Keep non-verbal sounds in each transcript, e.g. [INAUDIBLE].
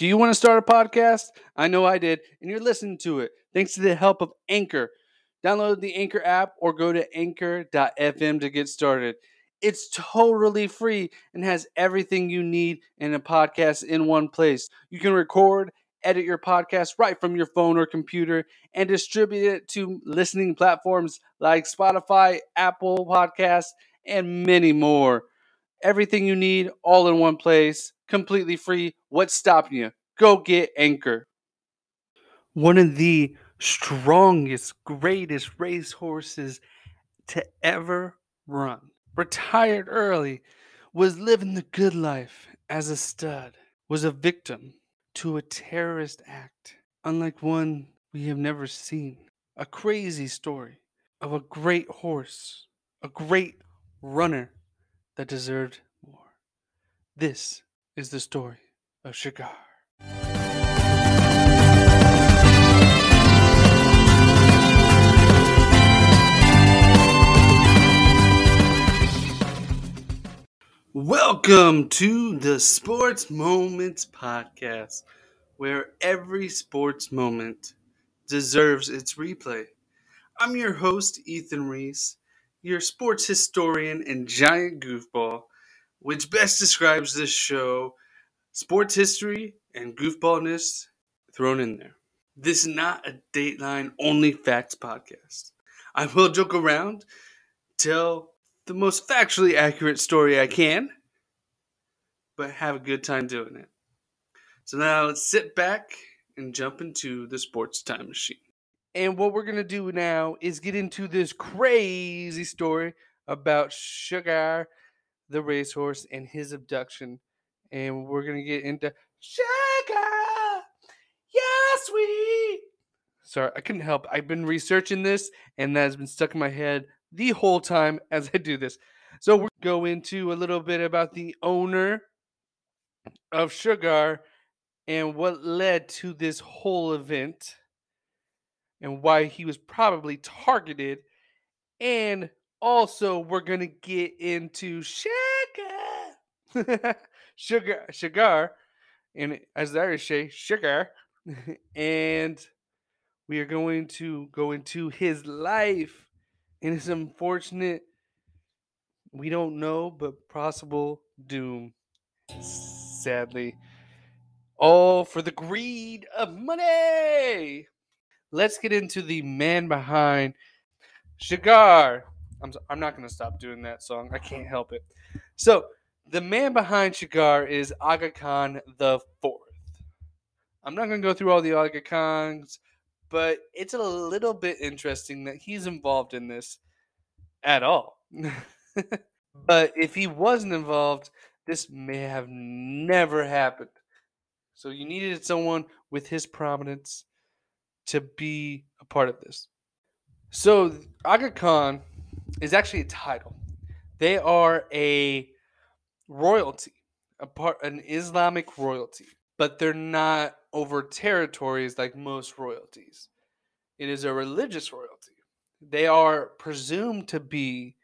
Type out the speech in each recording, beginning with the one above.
Do you want to start a podcast? I know I did, and you're listening to it thanks to the help of Anchor. Download the Anchor app or go to anchor.fm to get started. It's totally free and has everything you need in a podcast in one place. You can record, edit your podcast right from your phone or computer, and distribute it to listening platforms like Spotify, Apple Podcasts, and many more. Everything you need all in one place, completely free. What's stopping you? Go get Anchor. One of the strongest, greatest racehorses to ever run. Retired early, was living the good life as a stud, was a victim to a terrorist act, unlike one we have never seen. A crazy story of a great horse, a great runner that deserved more. This is the story of Shergar. Welcome to the Sports Moments Podcast, where every sports moment deserves its replay. I'm your host, Ethan Reese, your sports historian and giant goofball, which best describes this show sports history and goofballness thrown in there. This is not a Dateline only facts podcast. I will joke around, tell the most factually accurate story I can, but have a good time doing it. So now let's sit back and jump into the sports time machine. And what we're going to do now is get into this crazy story about Sugar, the racehorse, and his abduction. And we're going to get into Sugar, yeah, sweet. Sorry, I couldn't help. I've been researching this, and that has been stuck in my head the whole time [LAUGHS] as I do this. So we'll go into a little bit about the owner of Sugar and what led to this whole event and why he was probably targeted. And also, we're going to get into Sugar. [LAUGHS] sugar, Sugar, and as the Irish say, Sugar. [LAUGHS] and we are going to go into his life and his unfortunate, we don't know, but possible doom. Sadly. All for the greed of money. Let's get into the man behind Shergar. I'm, I'm not going to stop doing that song. I can't help it. So, the man behind Shergar is Aga Khan the Fourth. I'm not going to go through all the Aga Khans but it's a little bit interesting that he's involved in this at all. [LAUGHS] but if he wasn't involved, this may have never happened. So you needed someone with his prominence to be a part of this. So Aga Khan is actually a title. They are a royalty, a part an Islamic royalty but they're not over territories like most royalties. It is a religious royalty. They are presumed to be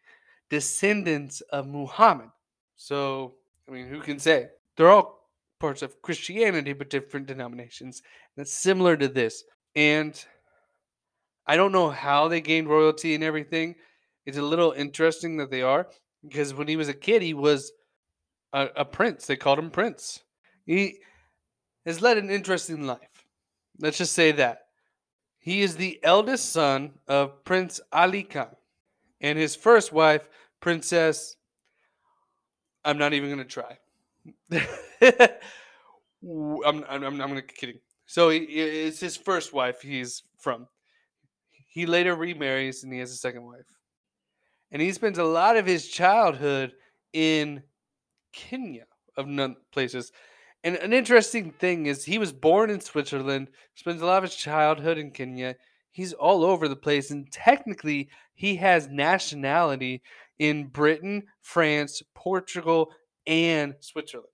descendants of Muhammad. So, I mean, who can say? They're all parts of Christianity, but different denominations. That's similar to this. And I don't know how they gained royalty and everything. It's a little interesting that they are because when he was a kid, he was a, a prince. They called him Prince. He has led an interesting life. Let's just say that. He is the eldest son of Prince Ali Khan and his first wife, Princess. I'm not even going to try. [LAUGHS] I'm, I'm, I'm, I'm kidding. So he, it's his first wife he's from. He later remarries and he has a second wife. And he spends a lot of his childhood in Kenya, of places. And an interesting thing is he was born in Switzerland, spends a lot of his childhood in Kenya. He's all over the place, and technically, he has nationality in Britain, France, Portugal, and Switzerland.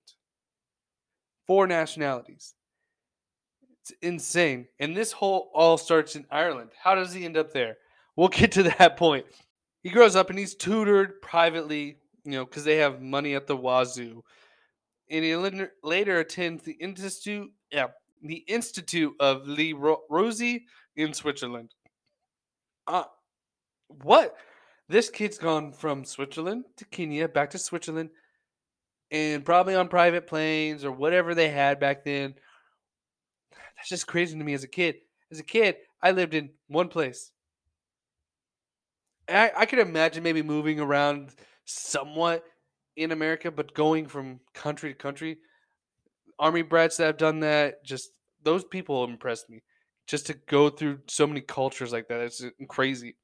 Four nationalities. It's insane. And this whole all starts in Ireland. How does he end up there? We'll get to [LAUGHS] that point. He grows up and he's tutored privately, you know, because they have money at the wazoo and he later attends the Institute Yeah, the Institute of Le Rosey in Switzerland. Uh, what? This kid's gone from Switzerland to Kenya, back to Switzerland, and probably on private planes or whatever they had back then. That's just crazy to me as a kid. As a kid, I lived in one place. I, I could imagine maybe moving around somewhat in America, but going from country to country, army brats that have done that, just those people impressed me. Just to go through so many cultures like that, it's uh, crazy.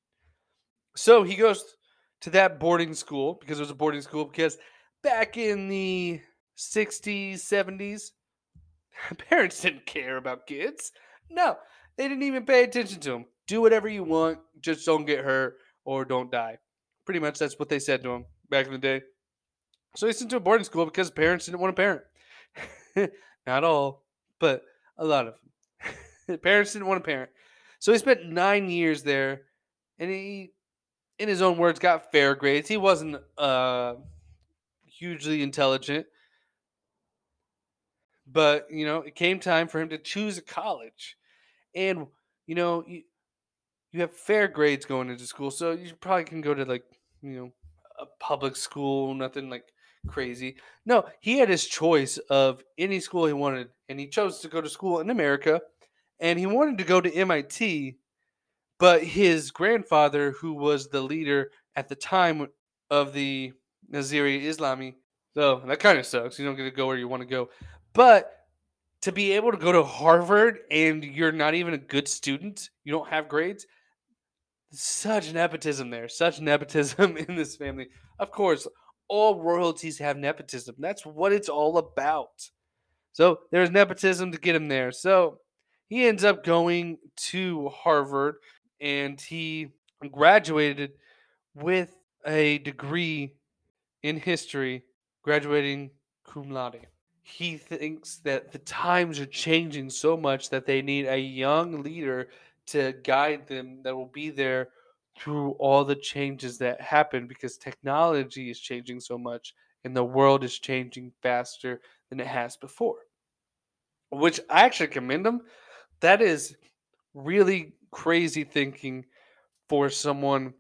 So he goes to that boarding school because it was a boarding school because back in the 60s, 70s, [LAUGHS] parents didn't care about kids. No, they didn't even pay attention to them. Do whatever you want, just don't get hurt or don't die. Pretty much that's what they said to him back in the day. So he sent to a boarding school because parents didn't want a parent. [LAUGHS] Not all, but a lot of them. [LAUGHS] parents didn't want a parent. So he spent nine years there, and he, in his own words, got fair grades. He wasn't uh, hugely intelligent, but you know, it came time for him to choose a college, and you know, you, you have fair grades going into school, so you probably can go to like you know a public school, nothing like crazy. No, he had his choice of any school he wanted, and he chose to go to school in America, and he wanted to go to MIT, but his grandfather, who was the leader at the time of the Nizari Ismaili, so that kind of sucks. You don't get to go where you want to go, but to be able to go to Harvard and you're not even a good student, you don't have grades. Such nepotism there, such nepotism [LAUGHS] in this family. Of course, all royalties have nepotism. That's what it's all about. So there's nepotism to get him there. So he ends up going to Harvard and he graduated with a degree in history, graduating cum laude. He thinks that the times are changing so much that they need a young leader to guide them that will be there through all the changes that happen because technology is changing so much and the world is changing faster than it has before. Which I actually commend him. That is really crazy thinking for someone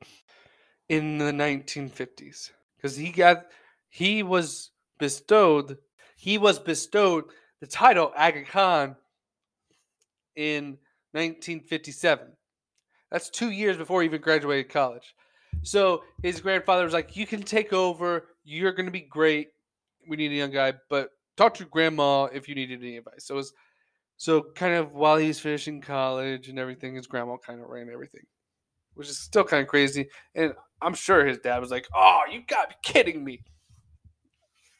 in the 1950s because he got he was bestowed he was bestowed the title Aga Khan in 1957 that's two years before he even graduated college. So his grandfather was like, "You can take over. You're going to be great. We need a young guy, but talk to grandma if you needed any advice." So it was so kind of while he's finishing college and everything, his grandma kind of ran everything, which is still kind of crazy. And I'm sure his dad was like, "Oh, you got to be kidding me!"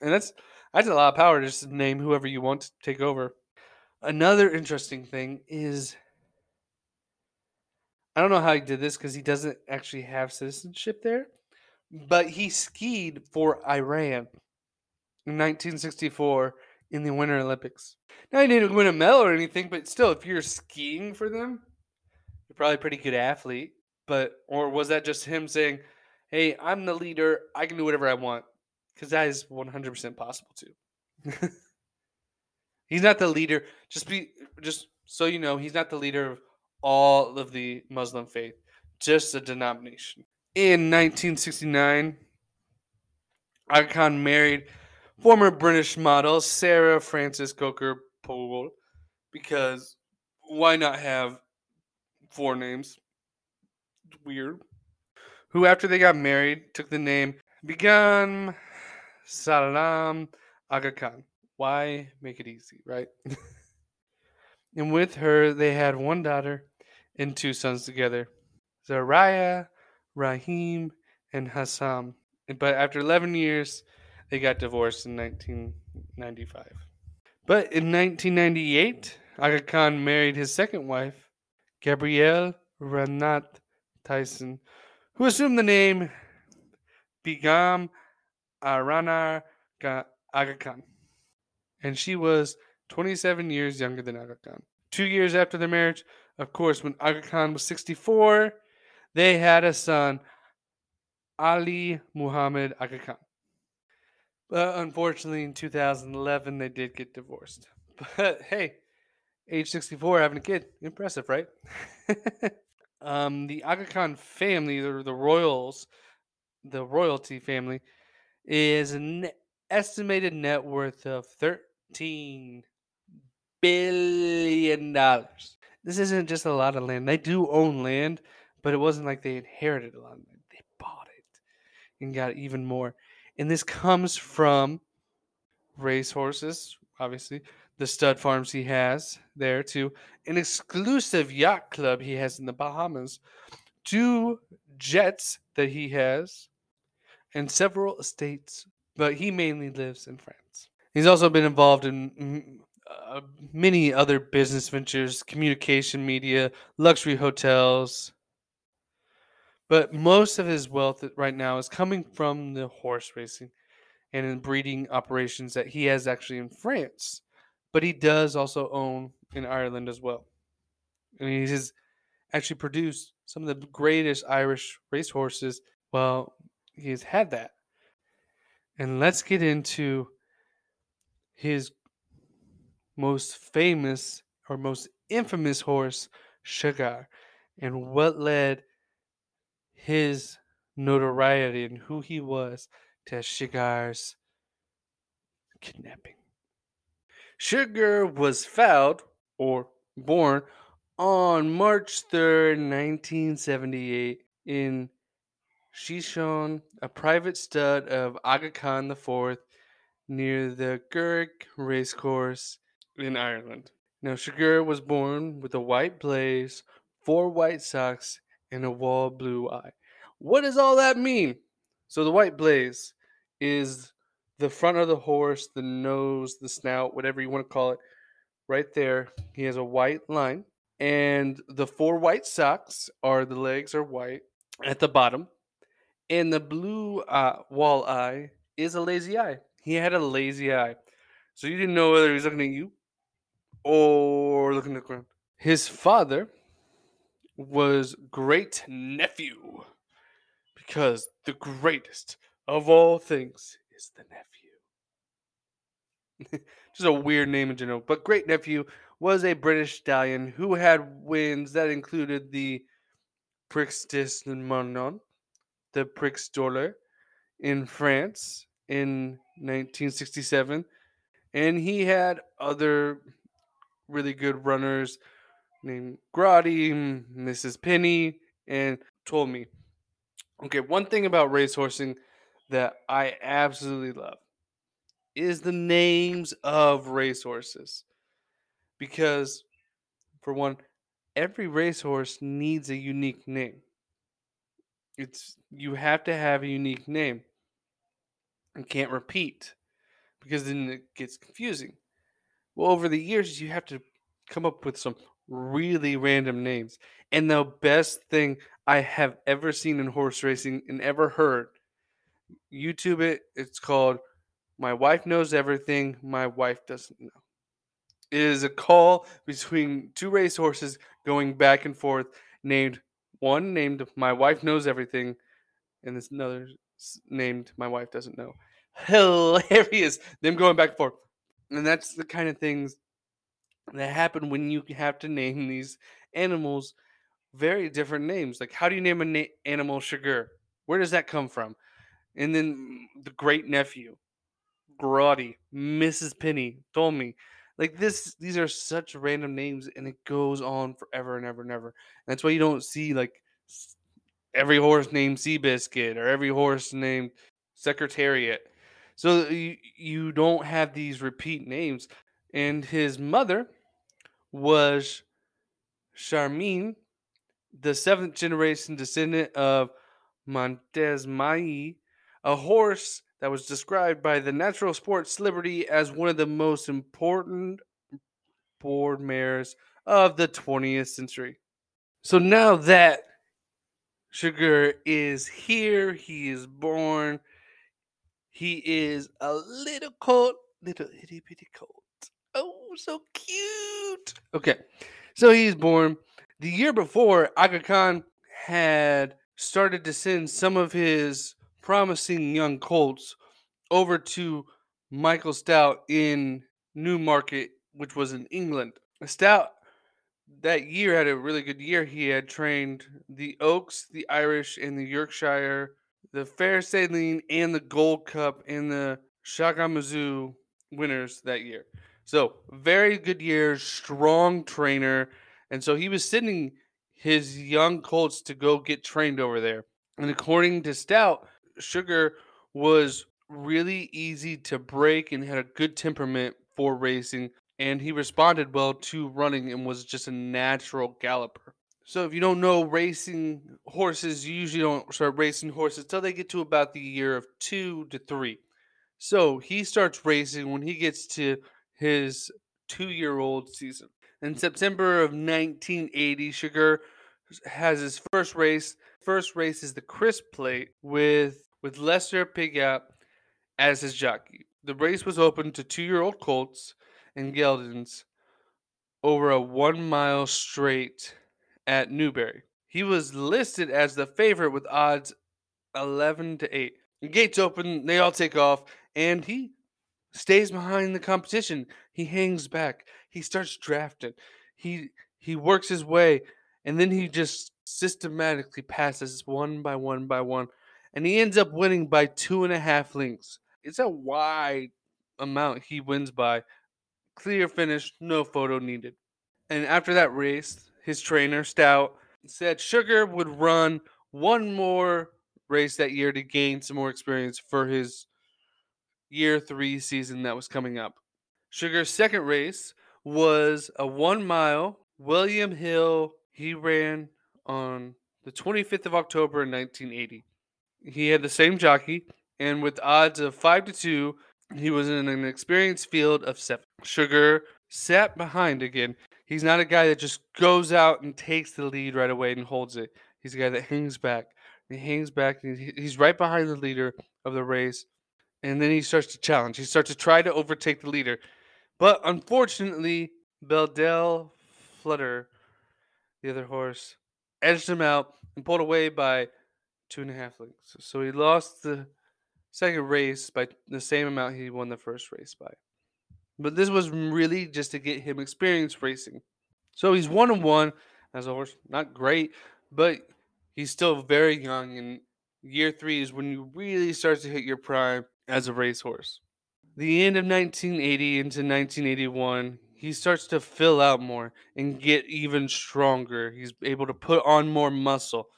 And that's that's a lot of power to just name whoever you want to take over. Another interesting thing is I don't know how he did this because he doesn't actually have citizenship there, but he skied for Iran in 1964 in the Winter Olympics. Now he didn't win a medal or anything, but still, if you're skiing for them, you're probably a pretty good athlete. But or was that just him saying, "Hey, I'm the leader. I can do whatever I want"? Because that is 100% possible too. [LAUGHS] he's not the leader. Just be just so you know, he's not the leader of all of the Muslim faith, just a denomination. In 1969, Aga Khan married former British model Sarah Frances Croker Poole because why not have four names? weird. Who, after they got married, took the name Begum Salimah Aga Khan. Why make it easy, right? and with her, they had one daughter and two sons together Zariah, Rahim, and Hassam. But after 11 years, they got divorced in 1995. But in 1998, Aga Khan married his second wife, Gabrielle Renate Thyssen, who assumed the name Begum Aranar Aga Khan. And she was 27 years younger than Aga Khan. Two years after their marriage, of course, when Aga Khan was 64, they had a son, Ali Muhammad Aga Khan. But unfortunately, in 2011, they did get divorced. [LAUGHS] But hey, age 64 having a kid. Impressive, right? [LAUGHS] um, the Aga Khan family, the, the royals, the royalty family, is an estimated net worth of 13 billion dollars. This isn't just a lot of land. They do own land, but it wasn't like they inherited a lot of land. They bought it and got even more. And this comes from racehorses, obviously, the stud farms he has there too, an exclusive yacht club he has in the Bahamas, two jets that he has, and several estates. But he mainly lives in France. He's also been involved in uh, many other business ventures, communication media, luxury hotels. But most of his wealth right now is coming from the horse racing and in breeding operations that he has actually in France. But he does also own in Ireland as well. And he has actually produced some of the greatest Irish racehorses. Well, he has had that. And let's get into his most famous or most infamous horse, Shergar, and what led his notoriety and who he was to Shergar's kidnapping. Shergar was found or born on March 3rd, 1978, in Sheshoon, a private stud of Aga Khan IV, near the Curragh Racecourse in Ireland. Now, Shergar was born with a white blaze, four white socks, and a wall blue eye. What does all that mean? So, the white blaze is the front of the horse, the nose, the snout, whatever you want to call it. Right there, he has a white line. And the four white socks are the legs are white at the bottom. And the blue uh, wall eye is a lazy eye. He had a lazy eye. So you didn't know whether he was looking at you or looking at the ground. His father was great nephew because the greatest of all things is the nephew. [LAUGHS] Just a weird name in general, but great nephew was a British stallion who had wins that included the Prix du Moulin, the Prix d'Or in France in 1967, and he had other really good runners named Grotti, Mrs. Penny, and told me, okay, one thing about racehorsing that I absolutely love is the names of racehorses. Because, for one, every racehorse needs a unique name. It's you have to have a unique name and can't repeat because then it gets confusing. Well, over the years, you have to come up with some really random names. And the best thing I have ever seen in horse racing and ever heard, YouTube it. It's called My Wife Knows Everything, My Wife Doesn't Know. It is a call between two race horses going back and forth, named one named My Wife Knows Everything, and this another named My Wife Doesn't Know. Hilarious. Them going back and forth. And that's the kind of things that happen when you have to name these animals very different names. Like, how do you name an na- animal Sugar? Where does that come from? And then mm, the great nephew, Grotti, Mrs. Penny, told me. Like this, these are such random names, and it goes on forever and ever and ever. And that's why you don't see like every horse named Seabiscuit or every horse named Secretariat. So you, you don't have these repeat names. And his mother was Sharmeen, the seventh generation descendant of Mumtaz Mahal, a horse that was described by the National Sporting Library as one of the most important broodmares of the 20th century. So now that Shergar is here, he is born, he is a little colt, little itty bitty colt. Oh, so cute. Okay, so he's born. The year before, Aga Khan had started to send some of his promising young colts over to Michael Stoute in Newmarket, which was in England. Stoute that year had a really good year. He had trained the Oaks, the Irish, and the Yorkshire, the Fair Salinia, and the Gold Cup, and the Shakamuzu winners that year. So very good year, strong trainer, and so he was sending his young colts to go get trained over there. And according to Stoute, Shergar was really easy to break and had a good temperament for racing and he responded well to running and was just a natural galloper. So if you don't know racing horses, you usually don't start racing horses until they get to about the year of two to three. So he starts racing when he gets to his two year old season. In September of 1980, Shergar has his first race. First race is the Kris Plate with with Lester Piggott as his jockey. The race was open to two year old colts and geldings over a one mile straight at Newbury. He was listed as the favorite with odds 11 to 8. The gates open, they all take off, and he stays behind the competition. He hangs back. He starts drafting. He he works his way, and then he just systematically passes one by one by one, and he ends up winning by two and a half lengths. It's a wide amount he wins by, clear finish, no photo needed. And after that race, his trainer, Stoute, said Shergar would run one more race that year to gain some more experience for his year three season that was coming up. Shergar's second race was a one mile William Hill. He ran on the 25th of October in 1980. He had the same jockey, and with odds of 5 to 2, he was in an experienced field of seven. Shergar sat behind again. He's not a guy that just goes out and takes the lead right away and holds it. He's a guy that hangs back. He hangs back. And he's right behind the leader of the race. And then he starts to challenge. He starts to try to overtake the leader. But unfortunately, Beldale Flutter, the other horse, edged him out and pulled away by two and a half lengths. So he lost the second race by the same amount he won the first race by. But this was really just to get him experience racing. So he's one and one as a horse. Not great, but he's still very young. And year three is when you really start to hit your prime as a racehorse. The end of 1980 into 1981, he starts to fill out more and get even stronger. He's able to put on more muscle.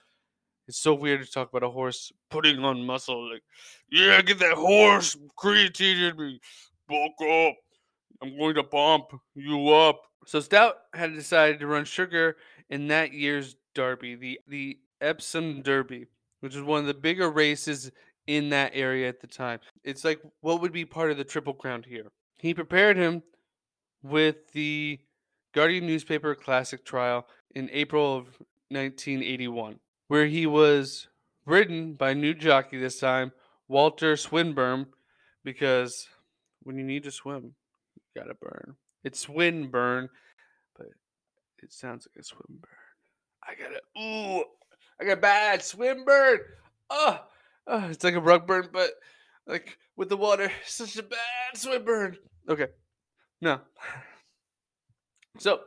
It's so weird to talk about a horse putting on muscle. Like, yeah, get that horse creatine in me. Bulk up. I'm going to bump you up. So Stoute had decided to run Shergar in that year's Derby, the the Epsom Derby, which is one of the bigger races in that area at the time. It's like what would be part of the Triple Crown here. He prepared him with the Guardian newspaper classic trial in April of 1981, where he was ridden by new jockey this time, Walter Swinburn, because when you need to swim, you gotta burn. It's Swinburn, but it sounds like a swim Swinburne. I gotta ooh, I got a bad Swinburne. Oh, oh, it's like a rug burn, but like with the water. [LAUGHS] Such a bad swim Swinburne. Okay, no. [LAUGHS] So,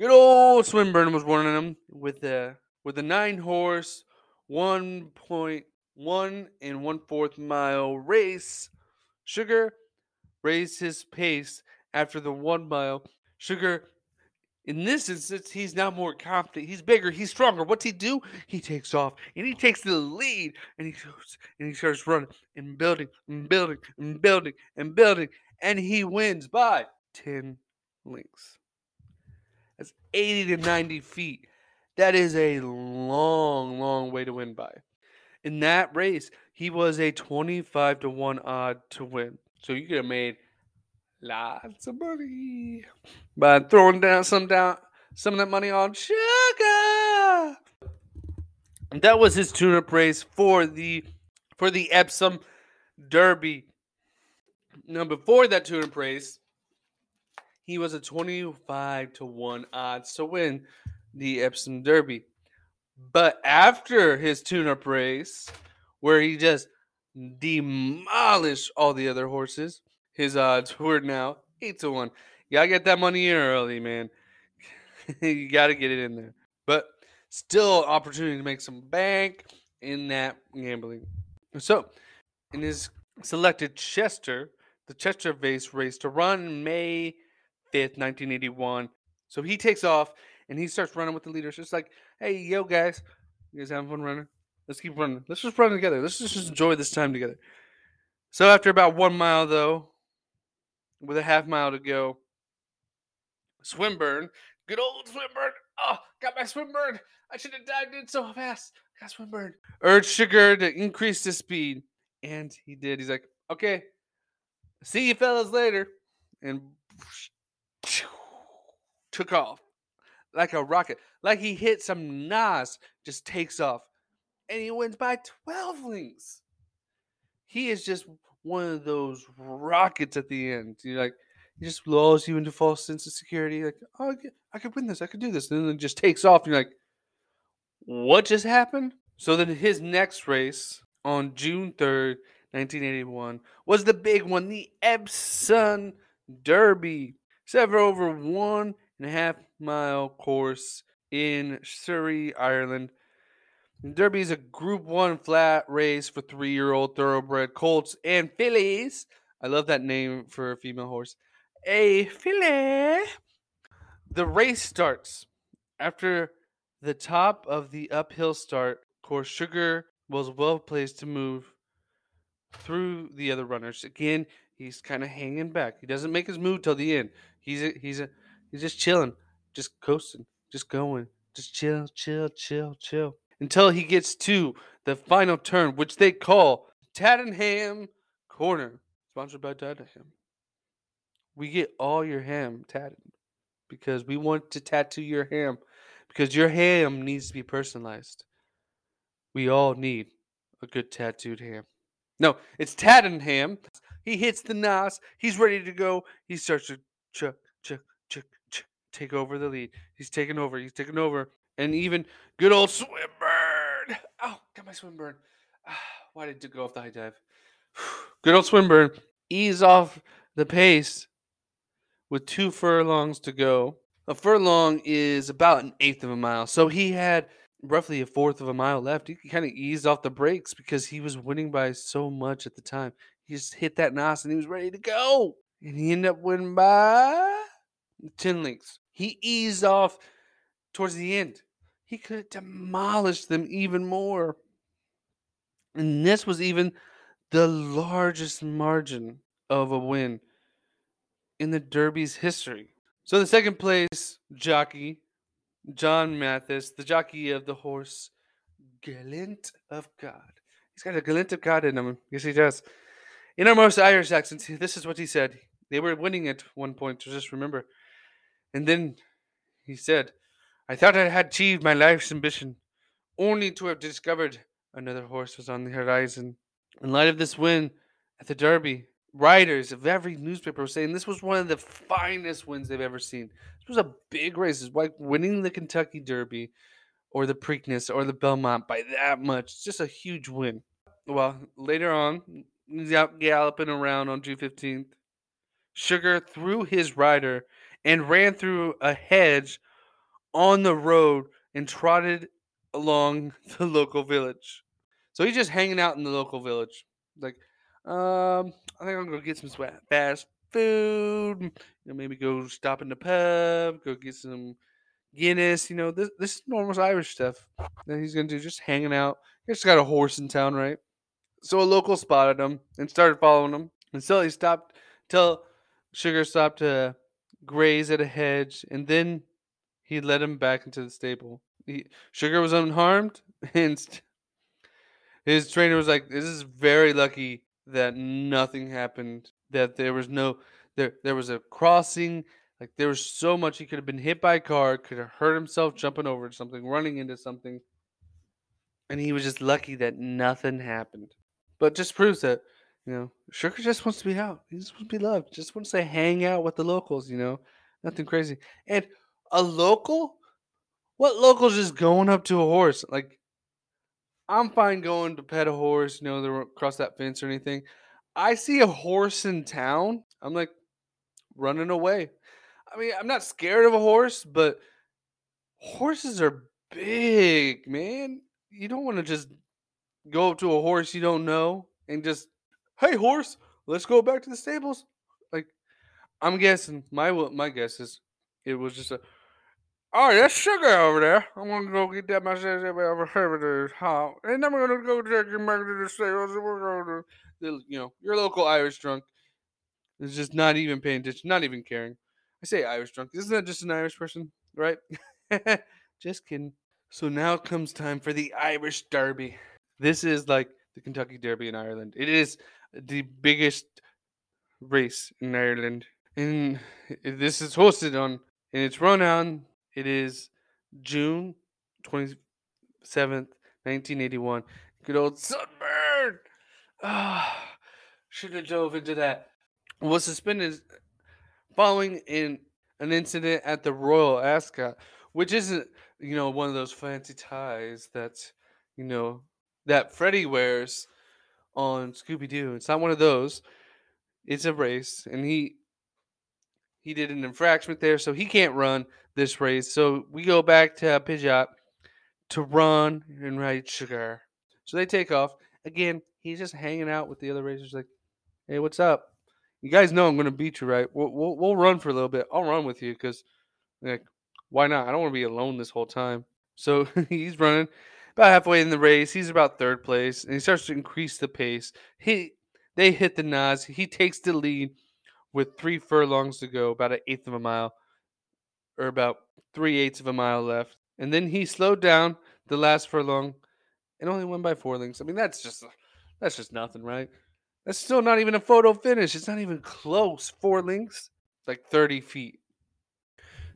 good old Swinburn was of them with a with a nine horse, one point one and one fourth mile race. Shergar raised his pace after the one mile. Shergar, in this instance, he's now more confident. He's bigger. He's stronger. What's he do? He takes off and he takes the lead and he goes and he starts running and building and building and building and building and he wins by 10 lengths. That's 80 to 90 feet. That is a long, long way to win by. In that race, he was a 25 to 1 odd to win. So you could have made lots of money by throwing down some down some of that money on Shergar. And that was his tune-up race for the for the Epsom Derby. Now before that tune-up race, he was a 25 to 1 odds to win the Epsom Derby. But after his tune-up race, where he just demolished all the other horses, his odds [LAUGHS] were now eight to one. You gotta get that money in early, man. [LAUGHS] you gotta get it in there. But still, opportunity to make some bank in that gambling. So, in his selected Chester, the Chester Vase race to run May 5th, 1981. So he takes off and he starts running with the leaders. It's like, hey, yo, guys, you guys having fun running? Let's keep running. Let's just run together. Let's just enjoy this time together. So after about one mile, though, with a half mile to go, Swinburn, good old Swinburn. Oh, got my Swinburne. I should have dived in so fast. Got Swinburne. Urged Shergar to increase the speed. And he did. He's like, okay, see you fellas later. And took off like a rocket. Like he hit some Nas, just takes off. And he wins by 12 links. He is just one of those rockets at the end. You're like, he just lulls you into false sense of security. Like, oh, I could, I could win this. I could do this. And then it just takes off. And you're like, what just happened? So then his next race on June 3rd, 1981, was the big one, the Epsom Derby. Several over one and a half mile course in Surrey, Ireland. Derby is a Group 1 flat race for three year old thoroughbred colts and fillies. I love that name for a female horse. A filly. The race starts after the top of the uphill start. Course, Shergar was well placed to move through the other runners. Again, he's kind of hanging back. He doesn't make his move till the end. He's a, he's a, he's just chilling, just coasting, just going, just chill, chill, chill, chill until he gets to the final turn, which they call Tattenham Corner, sponsored by Tottenham. We get all your ham tatted because we want to tattoo your ham because your ham needs to be personalized. We all need a good tattooed ham. No, it's Tattenham. He hits the nos. He's ready to go. He starts to chuck, chuck, chuck, take over the lead. He's taking over. He's taking over. And even good old Swinburn. Oh, got my Swinburne. Ah, [SIGHS] why did it go off the high dive? [SIGHS] Good old Swinburn. Ease off the pace with two furlongs to go. A furlong is about an eighth of a mile. So he had roughly a fourth of a mile left. He kind of eased off the brakes because he was winning by so much at the time. He just hit that nos and he was ready to go. And he ended up winning by 10 Links. He eased off towards the end. He could have demolished them even more. And this was even the largest margin of a win in the Derby's history. So the second place jockey, John Matthias, the jockey of the horse Glint of God. He's got a glint of God in him. Yes, he does. In our most Irish accents, this is what he said. They were winning at one point, so just remember. And then he said, I thought I had achieved my life's ambition, only to have discovered another horse was on the horizon. In light of this win at the Derby, writers of every newspaper were saying this was one of the finest wins they've ever seen. This was a big race. It's like winning the Kentucky Derby or the Preakness or the Belmont by that much. It's just a huge win. Well, later on, he's out galloping around on June 15th. Shergar threw his rider and ran through a hedge on the road and trotted along [LAUGHS] the local village. So he's just hanging out in the local village. Like, um, I think I'm gonna get some fast food. You know, maybe go stop in the pub, go get some Guinness. You know, this this is normal Irish stuff that he's gonna do. Just hanging out. He just got a horse in town, right? So a local spotted him and started following him until he stopped. Till Shergar stopped to graze at a hedge, and then he led him back into the stable. He, Shergar was unharmed, [LAUGHS] and his trainer was like, "This is very lucky that nothing happened. That there was no there there was a crossing. Like there was so much he could have been hit by a car, could have hurt himself jumping over something, running into something, and he was just lucky that nothing happened. But just proves that you know Shergar just wants to be out. He just wants to be loved. Just wants to hang out with the locals. You know, nothing crazy. And a local, what local's just going up to a horse like? I'm fine going to pet a horse, you know, to cross that fence or anything. I see a horse in town, I'm like running away. I mean, I'm not scared of a horse, but horses are big, man. You don't want to just go up to a horse you don't know and just, hey, horse, let's go back to the stables. Like, I'm guessing my my guess is it was just a. Oh, there's sugar over there. I'm gonna go get that myself over here, huh? And we're gonna go take him back to the stables. We're going to, you know, your local Irish drunk is just not even paying attention, not even caring. I say Irish drunk. Isn't that just an Irish person, right? [LAUGHS] just kidding. So now comes time for the Irish Derby. This is like the Kentucky Derby in Ireland. It is the biggest race in Ireland. And this is hosted on, and it's run on, it is June 27th, 1981. Good old sunburn! Ah, should have dove into that. Was suspended following in an incident at the Royal Ascot, which isn't, you know, one of those fancy ties that, you know, that Freddy wears on Scooby Doo. It's not one of those. It's a race, and he he did an infraction there, so he can't run this race. So we go back to uh, Piggott to run and ride Shergar. So they take off. Again, he's just hanging out with the other racers, like, hey, what's up? You guys know I'm going to beat you, right? We'll, we'll, we'll run for a little bit. I'll run with you because, like, why not? I don't want to be alone this whole time. So [LAUGHS] he's running about halfway in the race. He's about third place, and he starts to increase the pace. He they hit the Nas. He takes the lead with three furlongs to go, about an eighth of a mile, or about three eighths of a mile left. And then he slowed down the last furlong and only won by four lengths. I mean, that's just that's just nothing, right? That's still not even a photo finish. It's not even close. Four links, like 30 feet.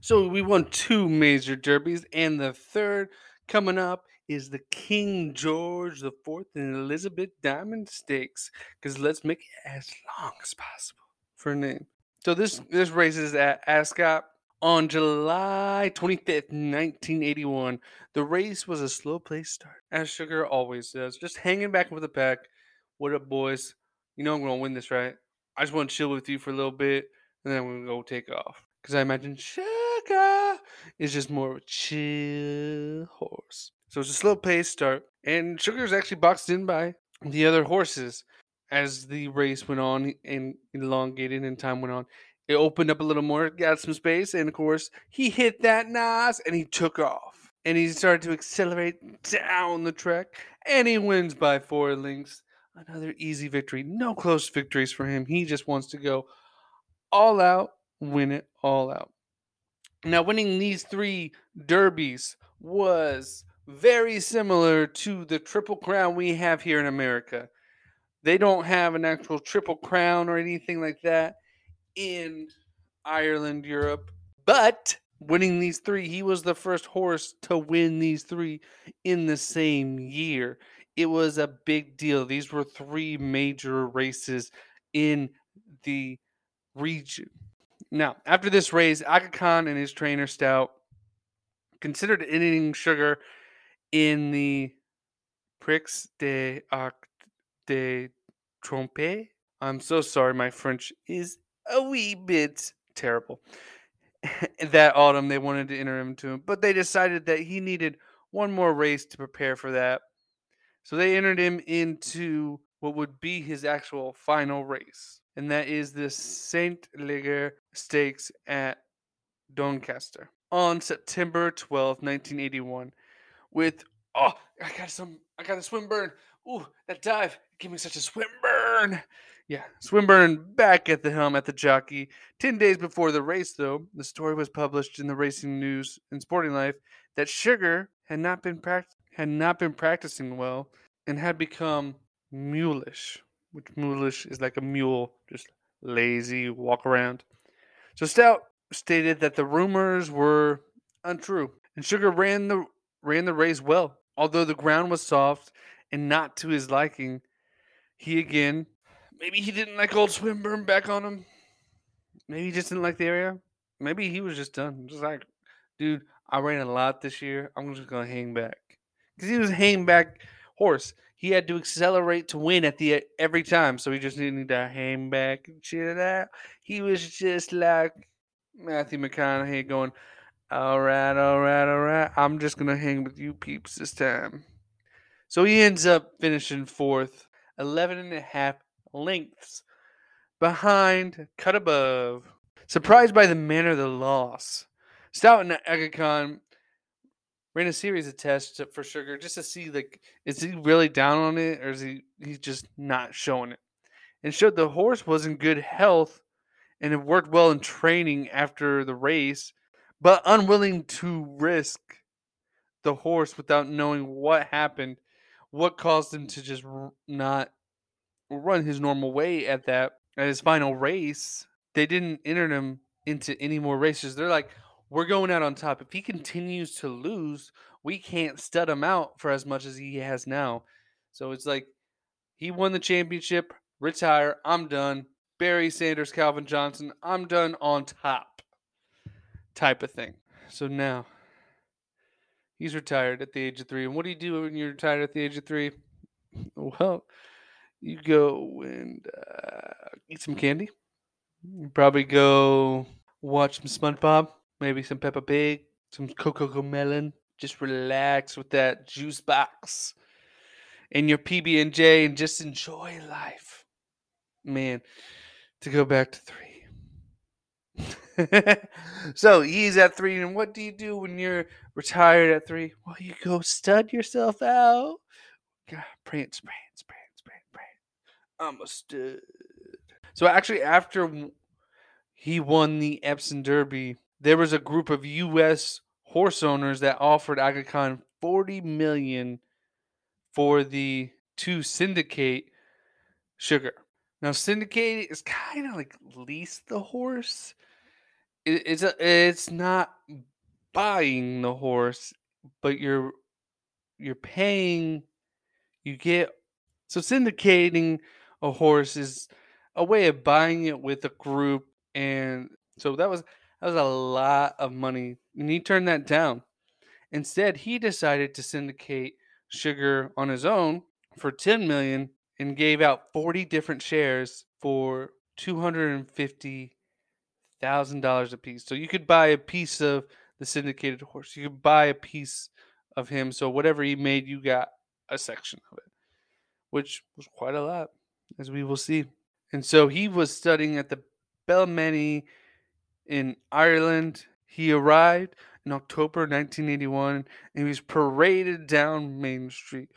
So we won two major derbies, and the third coming up is the King George the Fourth and Elizabeth Diamond Stakes. Because let's make it as long as possible for a name. So this this race is at Ascot on July 25th, 1981. The race was a slow pace start, as Shergar always does, just hanging back with the pack. What up, boys? you know I'm gonna win this, right? I just want to chill with you for a little bit, and then I'm gonna go take off. Because I imagine Shergar is just more of a chill horse. So it's a slow pace start, and Shergar is actually boxed in by the other horses as the race went on and elongated and time went on. It opened up a little more, got some space, and of course, he hit that Nas and he took off. And he started to accelerate down the track, and he wins by four lengths. Another easy victory. No close victories for him. He just wants to go all out, win it all out. Now, winning these three derbies was very similar to the Triple Crown we have here in America. They don't have an actual Triple Crown or anything like that in Ireland, Europe. But winning these three, he was the first horse to win these three in the same year it was a big deal. These were three major races in the region. Now, after this race, Aga Khan and his trainer Stoute considered ending Shergar in the Prix de Arc de Trompe. I'm so sorry, my French is a wee bit terrible. [LAUGHS] that autumn, they wanted to enter him to him, but they decided that he needed one more race to prepare for that. So they entered him into what would be his actual final race, and that is the Saint Leger Stakes at Doncaster on September 12, 1981. With oh, I got some, I got a swim burn. Ooh, that dive gave me such a swim burn. Yeah, swim burn back at the helm at the jockey. Ten days before the race, though, the story was published in the Racing News and Sporting Life that Shergar had not been pract- had not been practicing well and had become mulish, which mulish is like a mule, just lazy, walk around. So Stoute stated that the rumors were untrue, and Shergar ran the ran the race well. Although the ground was soft and not to his liking, he again maybe he didn't like old Swinburn back on him. Maybe he just didn't like the area. Maybe he was just done. Just like, dude, I ran a lot this year. I'm just gonna hang back because he was hanging back horse. He had to accelerate to win at the every time, so he just needed to hang back and shit that. He was just like Matthew McConaughey going, all right, all right, all right. I'm just going to hang with you peeps this time. So he ends up finishing fourth, 11 and a half lengths behind, cut above. Surprised by the manner of the loss. Stoute and Aga Khan ran a series of tests for Shergar just to see like is he really down on it or is he he's just not showing it. And showed the horse was in good health and it worked well in training after the race, but unwilling to risk the horse without knowing what happened, what caused him to just not run his normal way at that at his final race. They didn't enter him into any more races. They're like, we're going out on top. If he continues to lose, we can't stud him out for as much as he has now. So it's like he won the championship, retire, I'm done. Barry Sanders, Calvin Johnson, I'm done on top type of thing. So now he's retired at the age of three. And what do you do when you're retired at the age of three? [LAUGHS] Well, you go and uh, eat some candy. You probably go watch some SpongeBob maybe some Peppa Pig, some Coco Melon. Just relax with that juice box and your PB and J, and just enjoy life. Man, to go back to three. [LAUGHS] so he's at three, and what do you do when you're retired at three? Well, you go stud yourself out. God, prance, prance, prance, prance, prance. I'm a stud. So actually, after he won the Epsom Derby, there was a group of U.S. horse owners that offered Aga Khan 40 million for the to syndicate Shergar. Now, syndicate is kind of like lease the horse. It, it's a, it's not buying the horse, but you're you're paying. You get so syndicating a horse is a way of buying it with a group, and so that was that was a lot of money. And he turned that down. Instead, he decided to syndicate Shergar on his own for 10 million and gave out 40 different shares for $250,000 a piece. So you could buy a piece of the syndicated horse. You could buy a piece of him. So whatever he made, you got a section of it, which was quite a lot, as we will see. And so he was studying at the Ballymany in Ireland. He arrived in October 1981 and he was paraded down Main Street.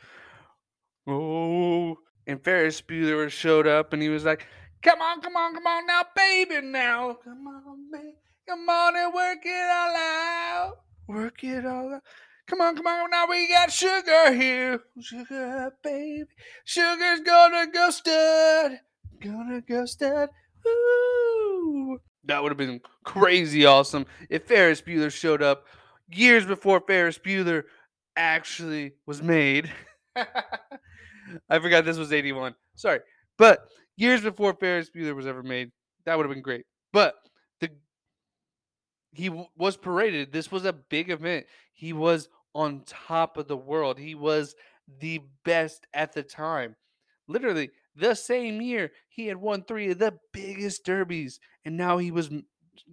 Oh, and Ferris Bueller showed up and he was like, Come on, come on, come on now, baby, now. Come on, baby. Come on and work it all out. Work it all out. Come on, come on, now we got Shergar here. Shergar, baby. Shergar's gonna go stud. Gonna go stud. Ooh. That would have been crazy awesome if Ferris Bueller showed up years before Ferris Bueller actually was made. [LAUGHS] [LAUGHS] I forgot this was 81. Sorry. But years before Ferris Bueller was ever made, that would have been great. But the he w- was paraded. This was a big event. He was on top of the world. He was the best at the time. Literally, the same year, he had won three of the biggest derbies, and now he was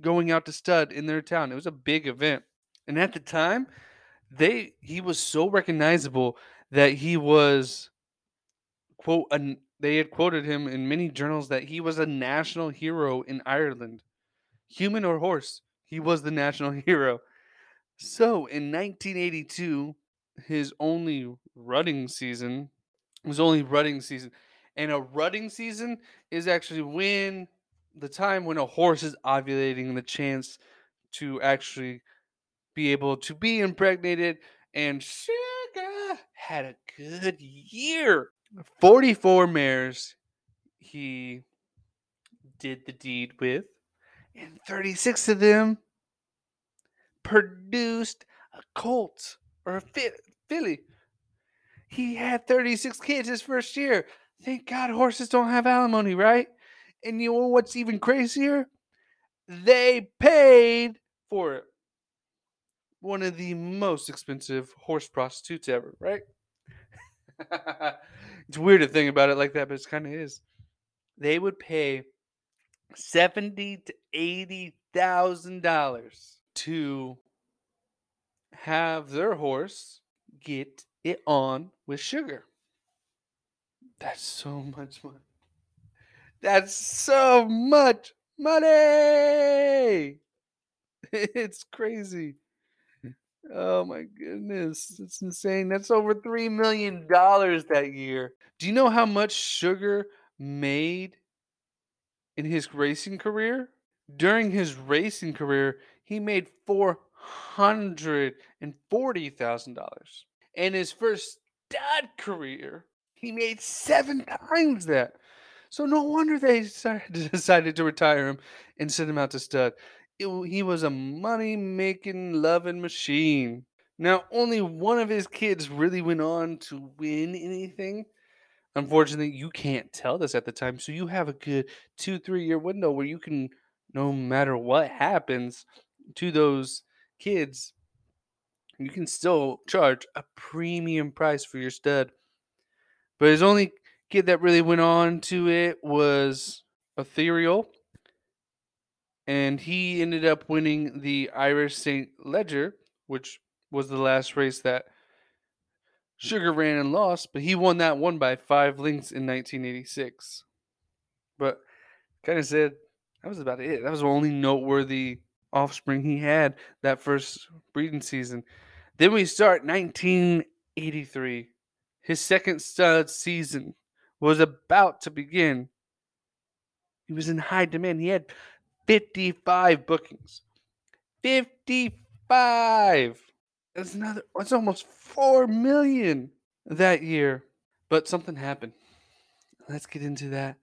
going out to stud in their town. It was a big event, and at the time, they he was so recognizable that he was quote. An, they had quoted him in many journals that he was a national hero in Ireland, human or horse. He was the national [LAUGHS] hero. So in 1982, his only rutting season was only rutting season. And a rutting season is actually when the time when a horse is ovulating, the chance to actually be able to be impregnated. And Shergar had a good year. 44 mares he did the deed with, and 36 of them produced a colt or a filly. He had 36 kids his first year. Thank God horses don't have alimony, right? And you know what's even crazier? They paid for it. One of the most expensive horse prostitutes ever, right? [LAUGHS] it's weird to think about it like that, but it kind of is. They would pay seventy to eighty $100,000 to have their horse get it on with Shergar. That's so much money. That's so much money. [LAUGHS] It's crazy. Oh my goodness. It's insane. That's over $3 million that year. Do you know how much Shergar made in his racing career? During his racing career, he made $440,000. In his first stud career, he made seven times that. So no wonder they decided [LAUGHS] to retire him and send him out to stud. It, he was a money making, loving machine. Now, only one of his kids really went on to win anything. Unfortunately, you can't tell this at the time. So you have a good two, three year window where you can, no matter what happens to those kids, you can still charge a premium price for your stud. But his only kid that really went on to it was Authaal. And he ended up winning the Irish St. Leger, which was the last race that Shergar ran and lost, but he won that one by five lengths in 1986. But kind of said that was about it. That was the only noteworthy offspring he had that first breeding season. Then we start 1983. His second stud season was about to begin. He was in high demand. He had 55 bookings. 55. That's another that's almost 4 million that year. But something happened. Let's get into that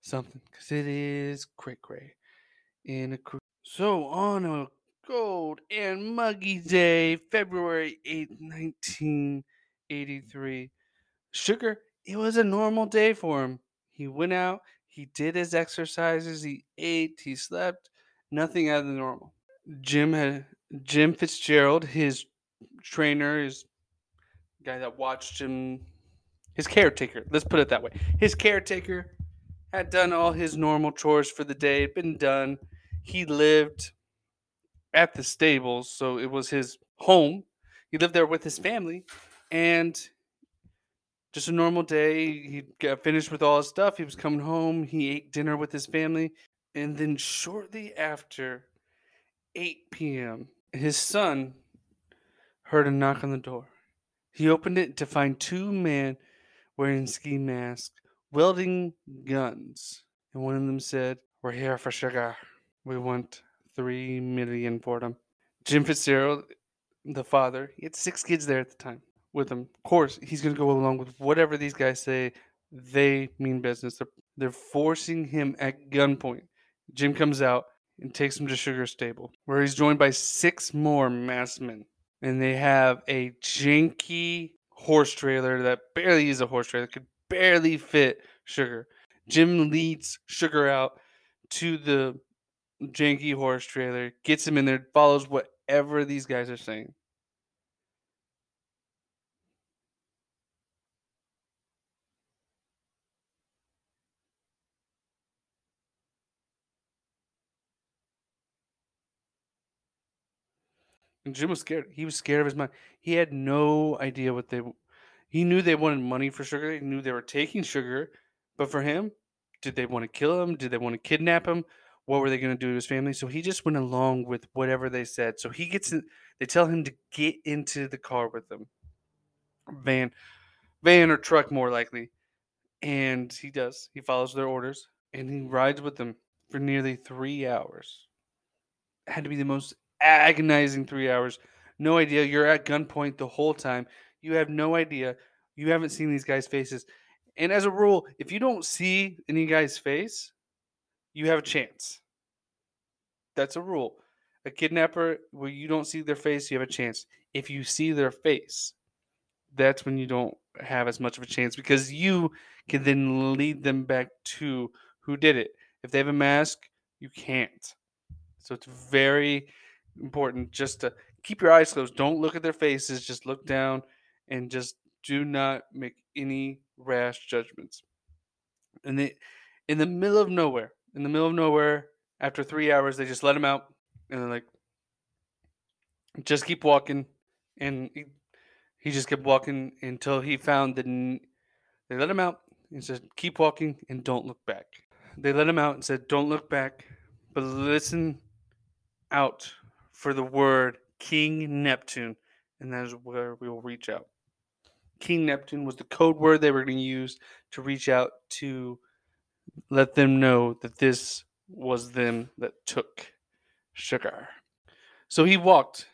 something cuz it is cray cray in a So on a cold and muggy day, February 8th, 1983, Shergar, it was a normal day for him. He went out, he did his exercises, he ate, he slept, nothing out of the normal. Jim had Jim Fitzgerald, his trainer, his guy that watched him, his caretaker. Let's put it that way. His caretaker had done all his normal chores for the day, been done. He lived at the stables, so it was his home. He lived there with his family, and just a normal day. He got finished with all his stuff. He was coming home. He ate dinner with his family, and then shortly after 8 p.m., his son heard a knock on the door. He opened it to find two men wearing ski masks, wielding guns, and one of them said, "We're here for Shergar. We want three million for them." Jim Fitzgerald, the father, he had six kids there at the time with him. Of course, he's going to go along with whatever these guys say. They mean business. They're, they're forcing him at gunpoint. Jim comes out and takes him to Shergar Stable, where he's joined by six more masked men. And they have a janky horse trailer that barely is a horse trailer, could barely fit Shergar. Jim leads Shergar out to the janky horse trailer, gets him in there, follows whatever these guys are saying. And Jim was scared. He was scared of his mind. He had no idea what they. He knew they wanted money for Shergar. He knew they were taking Shergar, but for him, did they want to kill him? Did they want to kidnap him? What were they going to do to his family? So he just went along with whatever they said. So he gets. In, they tell him to get into the car with them, van, van or truck more likely, and he does. He follows their orders and he rides with them for nearly three hours. Had to be the most agonizing three hours. No idea. You're at gunpoint the whole time. You have no idea. You haven't seen these guys' faces. And as a rule, if you don't see any guy's face, you have a chance. That's a rule. A kidnapper, where you don't see their face, you have a chance. If you see their face, that's when you don't have as much of a chance because you can then lead them back to who did it. If they have a mask, you can't. So it's very important just to keep your eyes closed. Don't look at their faces. Just look down and just do not make any rash judgments. And they, in the middle of nowhere, in the middle of nowhere, After three hours, they just let him out, and they're like, just keep walking, and he, he just kept walking until he found the. They let him out and said, "Keep walking and don't look back." They let him out and said, "Don't look back, but listen out for the word King Neptune, and that is where we will reach out." King Neptune was the code word they were going to use to reach out to let them know that this was them that took Shergar. So he walked,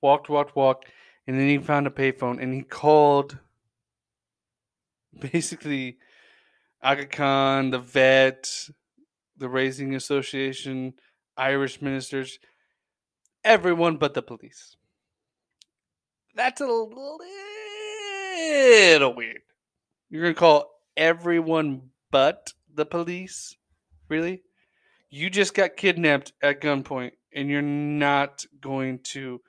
walked, walked, walked, and then he found a payphone and he called [LAUGHS] basically Aga Khan, the vet, the Racing Association, Irish ministers, everyone but the police. That's a little weird. You're going to call everyone but the police? Really? You just got kidnapped at gunpoint and you're not going to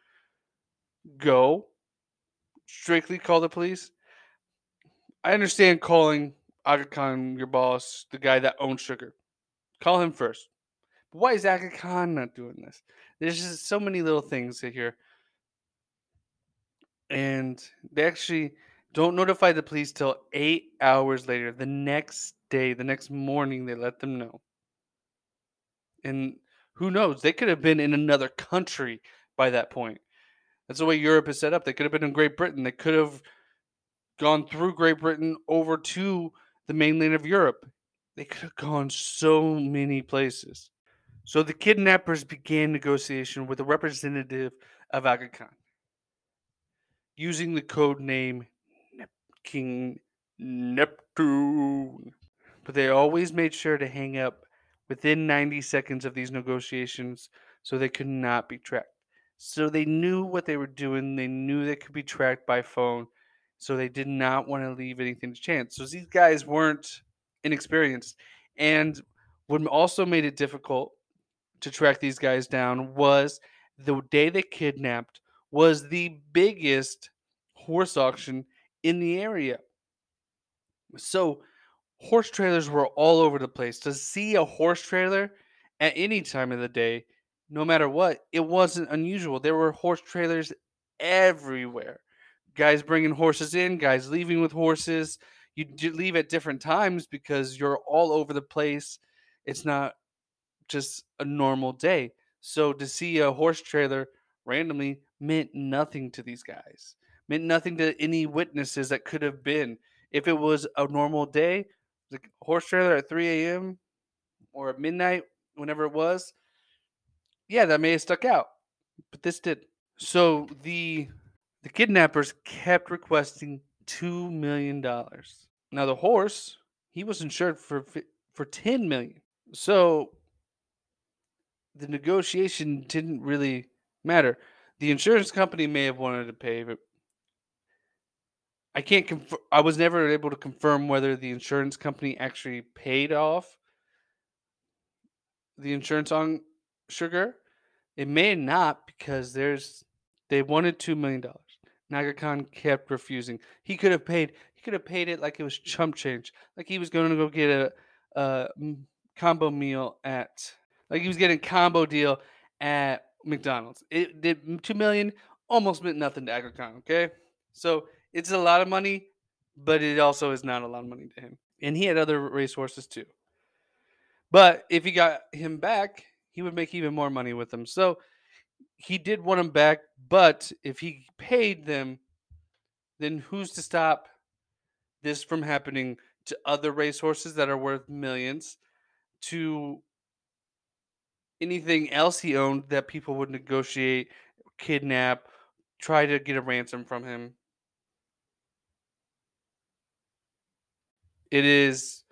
go strictly call the police? I understand calling Aga Khan your boss, the guy that owns Shergar. Call him first. But why is Aga Khan not doing this? There's just so many little things here. And they actually don't notify the police till eight hours later. The next day, the next morning, they let them know. And who knows? They could have been in another country by that point. That's the way Europe is set up. They could have been in Great Britain. They could have gone through Great Britain over to the mainland of Europe. They could have gone so many places. So the kidnappers began negotiation with a representative of Aga Khan using the code name Nep- King Neptune. But they always made sure to hang up within 90 seconds of these negotiations so they could not be tracked. So they knew what they were doing, they knew they could be tracked by phone, so they did not want to leave anything to chance. So these guys weren't inexperienced. And what also made it difficult to track these guys down was the day they kidnapped was the biggest horse auction in the area. So horse trailers were all over the place. To see a horse trailer at any time of the day, no matter what, it wasn't unusual. There were horse trailers everywhere. Guys bringing horses in, guys leaving with horses. You leave at different times because you're all over the place. It's not just a normal day. So to see a horse trailer randomly meant nothing to these guys, meant nothing to any witnesses that could have been. If it was a normal day, the horse trailer at 3 a.m. or at midnight, whenever it was, yeah, that may have stuck out, but this did. So the the kidnappers kept requesting two million dollars. Now the horse, he was insured for for ten million. So the negotiation didn't really matter. The insurance company may have wanted to pay, but I can't confirm. I was never able to confirm whether the insurance company actually paid off the insurance on Shergar. It may not because there's they wanted two million dollars. Aga Khan kept refusing. He could have paid. He could have paid it like it was chump change, like he was going to go get a, a combo meal at, like he was getting combo deal at McDonald's. It did two million almost meant nothing to Aga Khan. Okay, so it's a lot of money, but it also is not a lot of money to him. And he had other racehorses too. But if he got him back, he would make even more money with them. So he did want him back, but if he paid them, then who's to stop this from happening to other racehorses that are worth millions, to anything else he owned that people would negotiate, kidnap, try to get a ransom from him? It is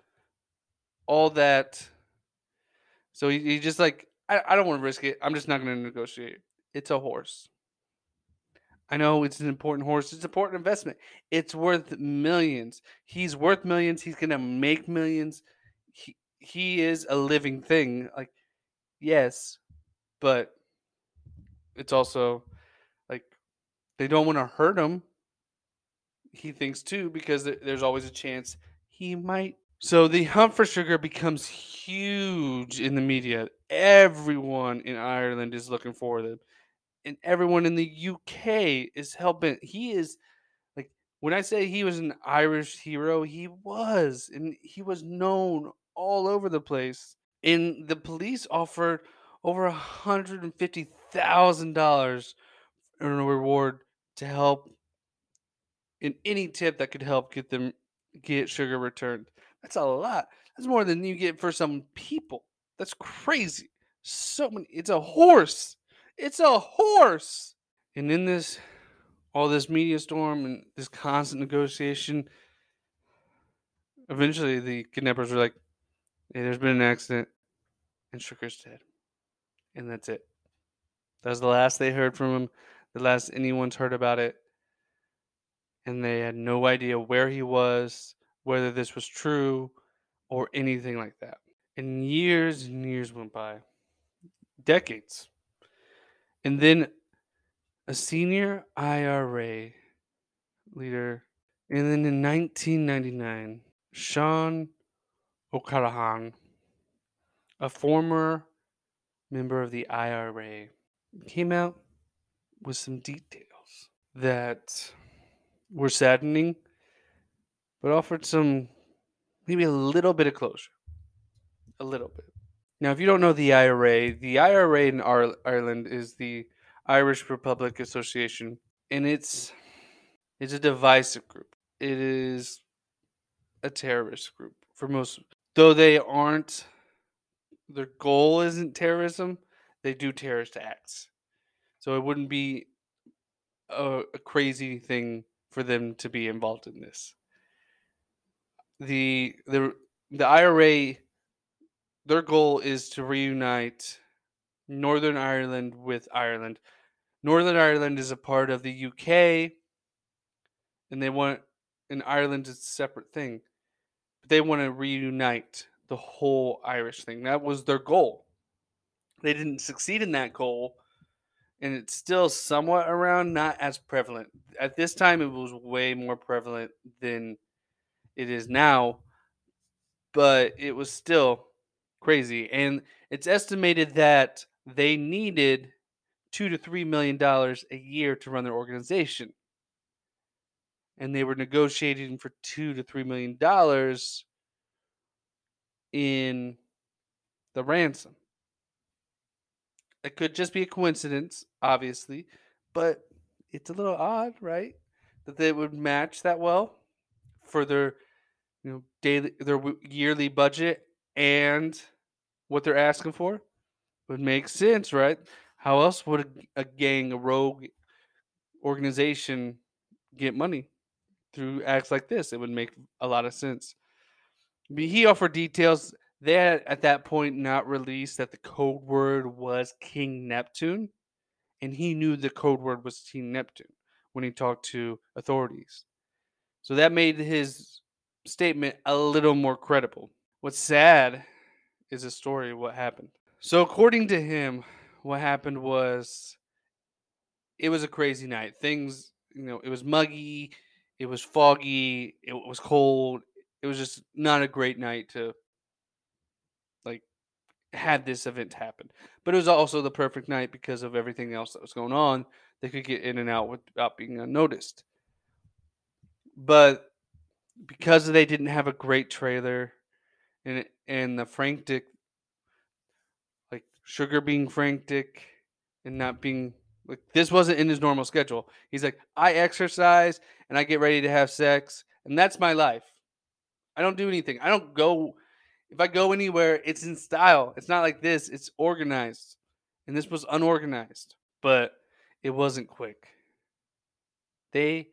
all that. So he, he just like, I, I don't want to risk it. I'm just not going to negotiate. It's a horse. I know it's an important horse. It's an important investment. It's worth millions. He's worth millions. He's gonna make millions. He he is a living thing. Like, yes, but it's also like they don't want to hurt him. He thinks too because there's always a chance he might So the hunt for Shergar becomes huge in the media. Everyone in Ireland is looking for them. And everyone in the UK is helping. He is like when I say he was an Irish hero, he was. And he was known all over the place. And the police offered over $150,000 in a reward to help in any tip that could help get them get Shergar returned. That's a lot. That's more than you get for some people. That's crazy. So many. It's a horse. It's a horse. And in this, all this media storm and this constant negotiation, eventually the kidnappers were like, hey, there's been an accident and Shergar's dead. And that's it. That was the last they heard from him, the last anyone's heard about it. And they had no idea where he was, whether this was true or anything like that. And years and years went by, decades. And then a senior IRA leader, and then in 1999, Sean O'Callaghan, a former member of the IRA, came out with some details that were saddening, but offered some maybe a little bit of closure. A little bit. Now, if you don't know the IRA, the IRA in Ireland is the Irish Republic Association, and it's it's a divisive group. It is a terrorist group for most, though they aren't. Their goal isn't terrorism. They do terrorist acts, so it wouldn't be a, a crazy thing for them to be involved in this. The the the IRA their goal is to reunite Northern Ireland with Ireland. Northern Ireland is a part of the UK and they want and Ireland is a separate thing. They want to reunite the whole Irish thing. That was their goal. They didn't succeed in that goal and it's still somewhat around, not as prevalent. At this time, it was way more prevalent than it is now, but it was still crazy. And it's estimated that they needed two to three million dollars a year to run their organization. And they were negotiating for two to three million dollars in the ransom. It could just be a coincidence, obviously, but it's a little odd, right? That they would match that well for their you know daily their yearly budget and what they're asking for would make sense, right? How else would a, a gang, a rogue organization get money through acts like this? It would make a lot of sense. But he offered details they had at that point not released that the code word was King Neptune, and he knew the code word was King Neptune when he talked to authorities. So that made his statement a little more credible. What's sad is a story of what happened. So, according to him, what happened was it was a crazy night. Things, you know, it was muggy, it was foggy, it was cold. It was just not a great night to like have this event happen. But it was also the perfect night because of everything else that was going on. They could get in and out without being unnoticed. But because they didn't have a great trailer and and the Frank Dick like Shergar being Frank Dick and not being like this wasn't in his normal schedule. He's like, I exercise and I get ready to have sex, and that's my life. I don't do anything. I don't go if I go anywhere, it's in style. It's not like this. It's organized. And this was unorganized, but it wasn't quick. They,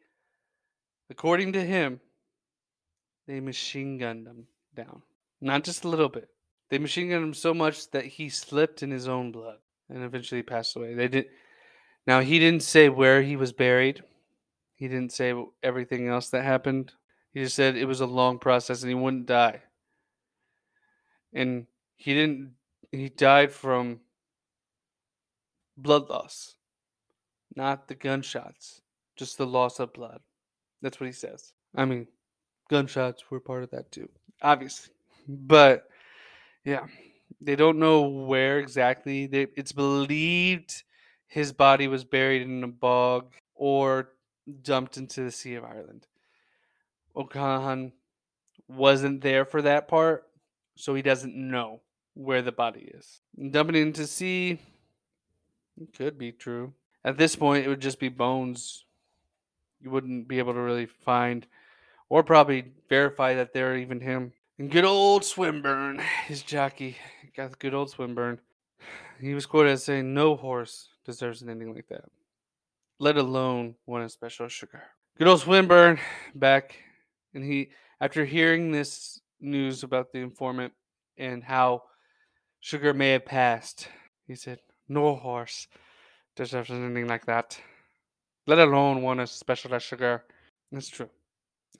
according to him, they machine gunned him down. Not just a little bit. They machine gunned him so much that he slipped in his own blood and eventually passed away. They did. Now he didn't say where he was buried. He didn't say everything else that happened. He just said it was a long process and he wouldn't die and he didn't he died from blood loss not the gunshots just the loss of blood that's what he says i mean gunshots were part of that too obviously. But yeah, they don't know where exactly. They, it's believed his body was buried in a bog or dumped into the Sea of Ireland. O'Callaghan wasn't there for that part, so he doesn't know where the body is. Dumping it into sea could be true. At this point, it would just be bones. You wouldn't be able to really find or probably verify that they're even him. And good old Swinburn, his jockey, got the good old Swinburn. [SIGHS] He was quoted as saying, No horse deserves an ending like that, let alone one as special Shergar. Good old Swinburn back, and he, after hearing this news about the informant and how Shergar may have passed, he said, No horse deserves an ending like that, let alone one as special as Shergar. That's true.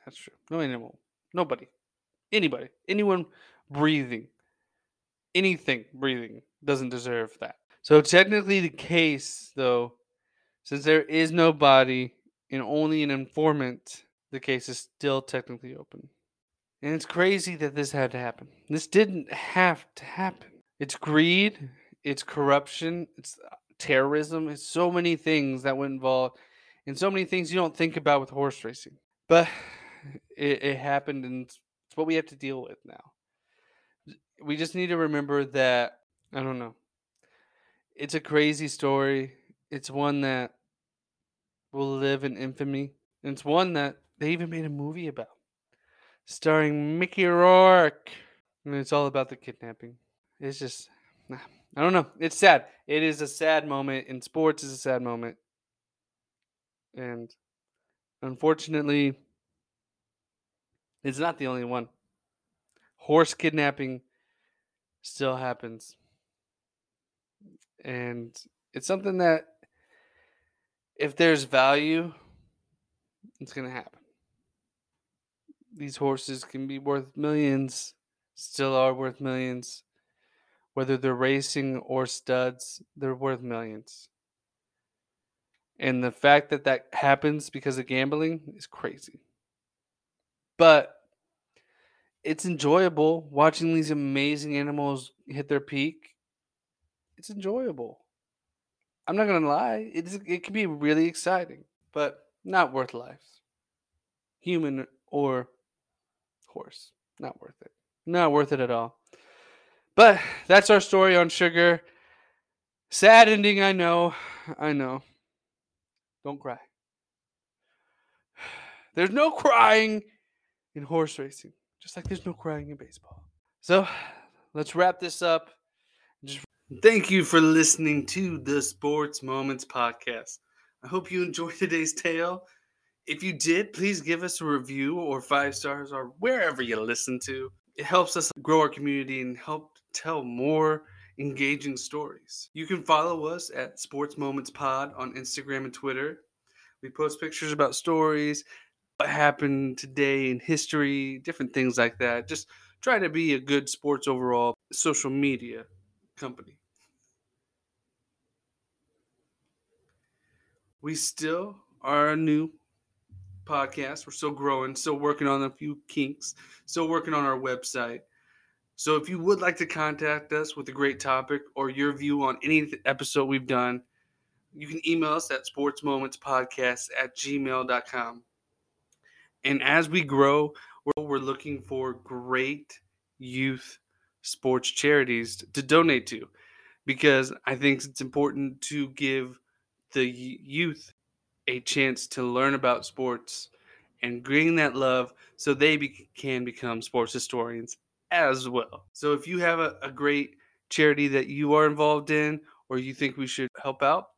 That's true. No animal. Nobody. Anybody. Anyone breathing. Anything breathing doesn't deserve that. So technically the case though, since there is no body and only an informant, the case is still technically open. And it's crazy that this had to happen. This didn't have to happen. It's greed, it's corruption, it's uh, terrorism, it's so many things that would involve and so many things you don't think about with horse racing. But [SIGHS] it, it happened and it's what we have to deal with now. We just need to remember that I don't know. It's a crazy story. It's one that will live in infamy. And it's one that they even made a movie about. Starring Mickey Rourke. And it's all about the kidnapping. It's just I don't know. It's sad. It is a sad moment in sports is a sad moment. And unfortunately it's not the only one. Horse kidnapping still happens. And it's something that, if there's value, it's going to happen. These horses can be worth millions, still are worth millions. Whether they're racing or studs, they're worth millions. And the fact that that happens because of gambling is crazy. But it's enjoyable watching these amazing animals hit their peak. It's enjoyable. I'm not gonna lie; it's it can be really exciting, but not worth lives. Human or horse, not worth it. Not worth it at all. But that's our story on Shergar. Sad ending, I know. I know. Don't cry. [SIGHS] There's no crying in horse racing, just like there's no crying in baseball. So let's wrap this up. Thank you for listening to the Sports Moments podcast. I hope you enjoyed [LAUGHS] today's tale. If you did, please give us a review or five stars or wherever you listen to. It helps us grow our community and help tell more engaging stories. You can follow us at Sports Moments Pod on Instagram and Twitter. We post pictures about stories, what happened today in history, different things like that. Just try to be a good sports overall social media company. We still are a new podcast. We're still growing, still working on a few kinks, still working on our website. So if you would like to contact us with a great topic or your view on any episode we've done, you can email us at sportsmomentspodcast at gmail.com. And as we grow, we're, we're looking for great youth sports charities to donate to because I think it's important to give the youth a chance to learn about sports and bring that love so they be- can become sports historians as well. So if you have a, a great charity that you are involved in or you think we should help out,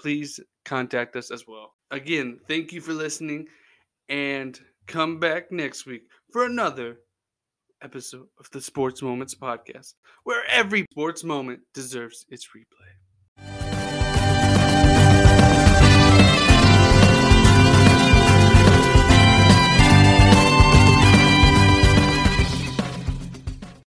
please contact us as well. Again, thank you for listening and come back next week for another episode of the Sports Moments podcast, where every sports moment deserves its replay.